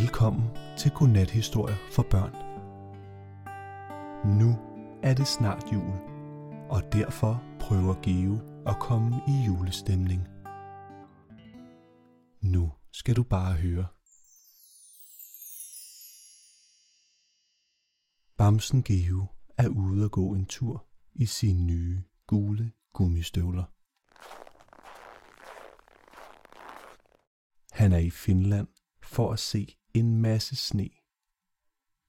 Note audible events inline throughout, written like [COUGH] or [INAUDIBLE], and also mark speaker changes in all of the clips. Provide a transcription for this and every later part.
Speaker 1: Velkommen til Godnathistorier for børn. Nu er det snart jul, og derfor prøver Geo at komme i julestemning. Nu skal du bare høre. Bamsen Geo er ude at gå en tur i sine nye gule gummistøvler. Han er i Finland for at se en masse sne.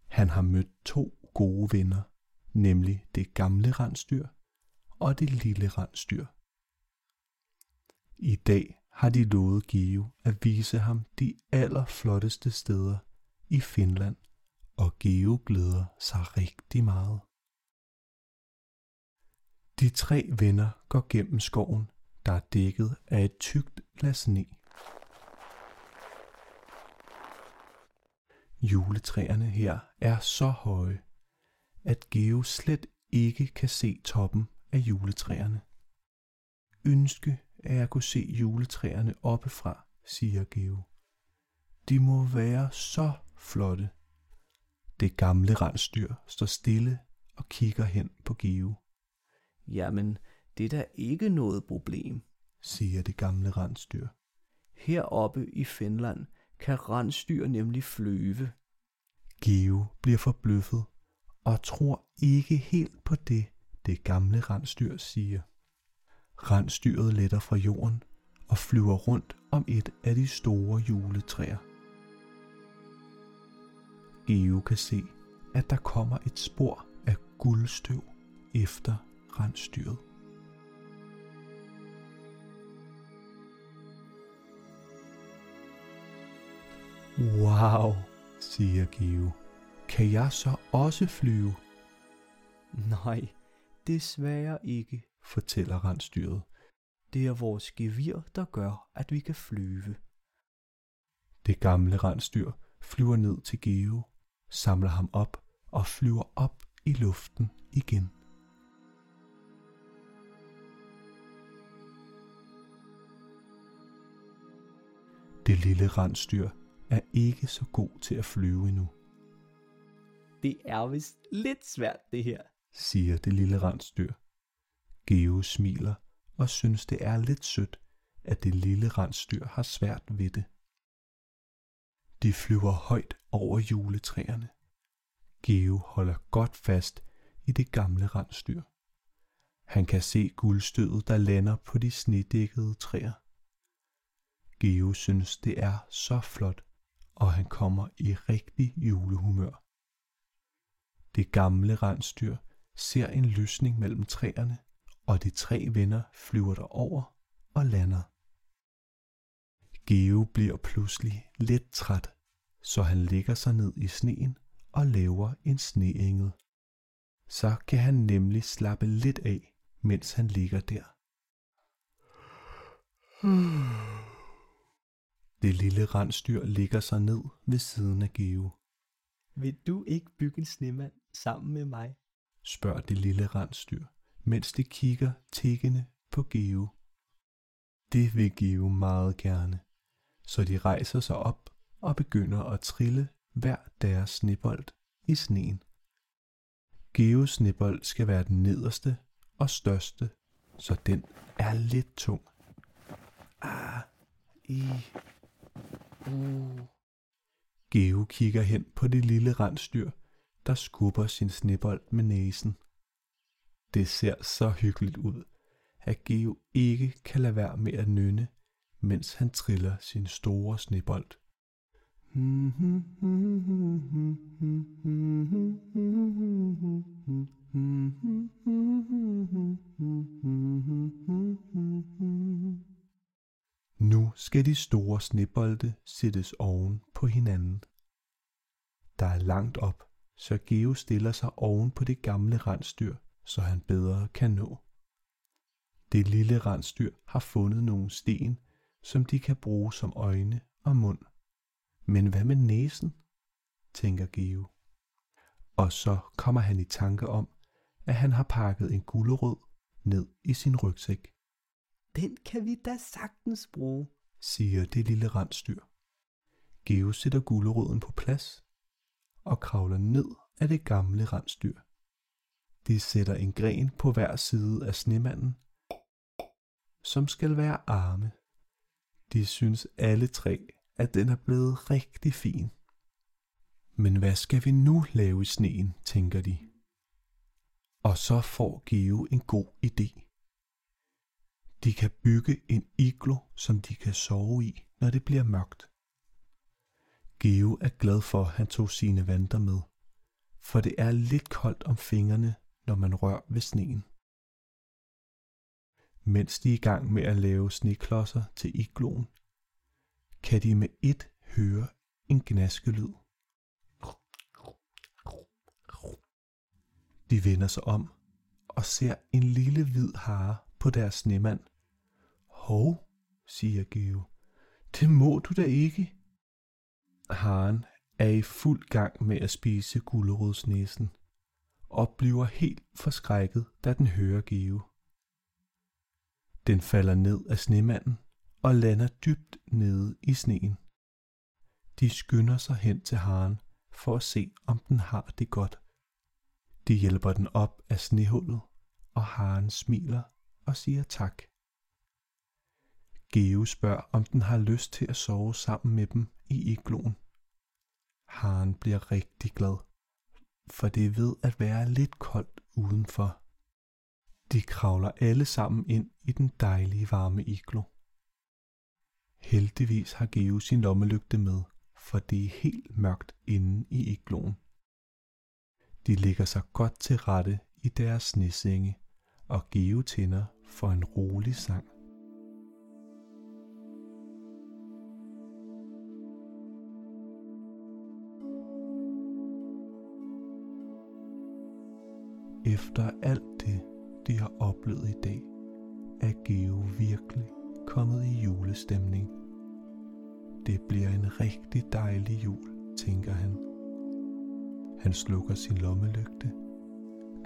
Speaker 1: Han har mødt to gode venner, nemlig det gamle rensdyr og det lille rensdyr. I dag har de lovet Geo at vise ham de allerflotteste steder i Finland, og Geo glæder sig rigtig meget. De tre venner går gennem skoven, der er dækket af et tykt lag sne. Juletræerne her er så høje, at Geo slet ikke kan se toppen af juletræerne. Ønske, at jeg kunne se juletræerne oppefra, siger Geo. De må være så flotte. Det gamle rensdyr står stille og kigger hen på Geo.
Speaker 2: Jamen, det er da ikke noget problem.
Speaker 1: siger det gamle rensdyr.
Speaker 2: Heroppe i Finland kan rensdyr nemlig flyve.
Speaker 1: Geo bliver forbløffet og tror ikke helt på det, det gamle rensdyr siger. Rensdyret letter fra jorden og flyver rundt om et af de store juletræer. Geo kan se, at der kommer et spor af guldstøv efter rensdyret. Wow, siger Geo. Kan jeg så også flyve?
Speaker 2: Nej, desværre ikke.
Speaker 1: fortæller rensdyret.
Speaker 2: Det er vores gevir, der gør, at vi kan flyve.
Speaker 1: Det gamle rensdyr flyver ned til Geo, samler ham op og flyver op i luften igen. Det lille rensdyr er ikke så god til at flyve endnu,
Speaker 2: Det er vist lidt svært, det her.
Speaker 1: siger det lille rensdyr. Geo smiler og synes det er lidt sødt, at det lille rensdyr har svært ved det. De flyver højt over juletræerne. Geo holder godt fast i det gamle rensdyr. Han kan se guldstødet, der lander på de snedækkede træer. Geo synes, det er så flot, og han kommer i rigtig julehumør. Det gamle rensdyr ser en lysning mellem træerne, og de tre venner flyver derover og lander. Geo bliver pludselig lidt træt, så han lægger sig ned i sneen og laver en sneengel. Så kan han nemlig slappe lidt af, mens han ligger der. Hmm. Det lille rensdyr ligger sig ned ved siden af Geo,
Speaker 2: Vil du ikke bygge en snemand sammen med mig?
Speaker 1: spørger det lille rensdyr, mens det kigger tiggende på Geo. Det vil Geo meget gerne, så de rejser sig op og begynder at trille hver deres snebold i sneen. Geos snebold skal være den nederste og største, så den er lidt tung. Ah, i. Uh. Geo kigger hen på det lille rensdyr, der skubber sin snebold med næsen. Det ser så hyggeligt ud, at Geo ikke kan lade være med at nynne, mens han triller sin store snebold. [LAUGHS] skal de store snebolde sættes oven på hinanden. Der er langt op, så Geo stiller sig oven på det gamle rensdyr, så han bedre kan nå. Det lille rensdyr har fundet nogle sten, som de kan bruge som øjne og mund. Men hvad med næsen? tænker Geo. Og så kommer han i tanke om, at han har pakket en gulerod ned i sin rygsæk.
Speaker 2: Den kan vi da sagtens bruge
Speaker 1: siger det lille rensdyr. Geo sætter guleroden på plads og kravler ned af det gamle rensdyr. Det sætter en gren på hver side af snemanden, som skal være arme. De synes alle tre, at den er blevet rigtig fin. Men hvad skal vi nu lave i sneen, tænker de. Og så får Geo en god idé. De kan bygge en iglo, som de kan sove i, når det bliver mørkt. Geo er glad for, at han tog sine vanter med, for det er lidt koldt om fingrene, når man rører ved sneen. Mens de er i gang med at lave sneklodser til igloen, kan de med et høre en gnaskelyd. De vender sig om og ser en lille hvid hare på deres snemand. Hov, siger Geo. Det må du da ikke. Haren er i fuld gang med at spise gulerodsnæsen og bliver helt forskrækket, da den hører Geo. Den falder ned af snemanden og lander dybt nede i sneen. De skynder sig hen til haren for at se, om den har det godt. De hjælper den op af snehullet, og haren smiler og siger tak. Geo spørger, om den har lyst til at sove sammen med dem i igloen. Haren bliver rigtig glad, for det ved at være lidt koldt udenfor. De kravler alle sammen ind i den dejlige varme iglo. Heldigvis har Geo sin lommelygte med, for det er helt mørkt inde i igloen. De ligger sig godt til rette i deres snesenge, og Geo tænder for en rolig sang. Efter alt det, de har oplevet i dag, er Geo virkelig kommet i julestemning. Det bliver en rigtig dejlig jul, tænker han. Han slukker sin lommelygte,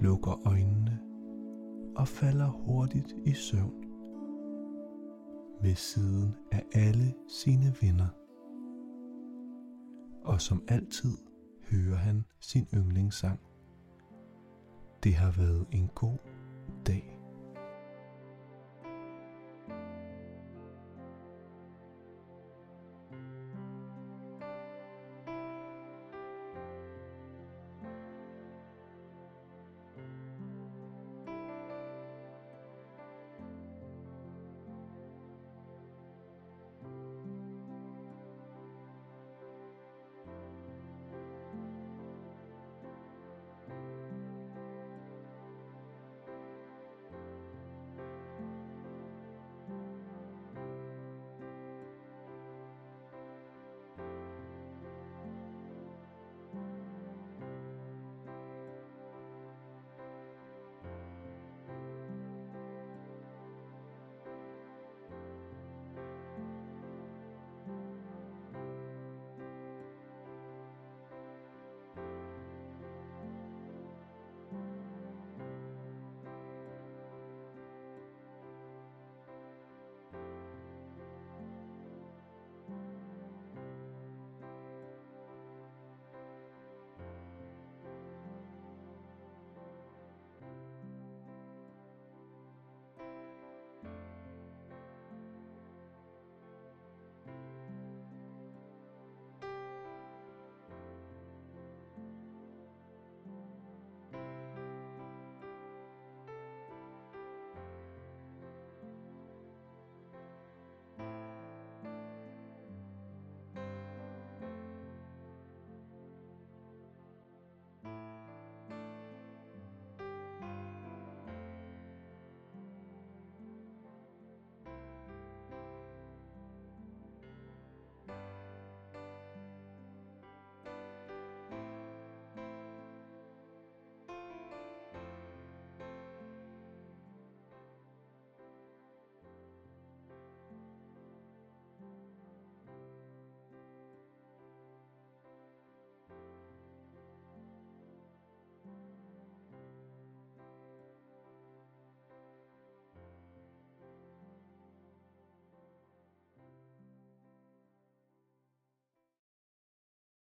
Speaker 1: lukker øjnene og falder hurtigt i søvn ved siden af alle sine venner. Og som altid hører han sin yndlingssang. Det har været en god dag.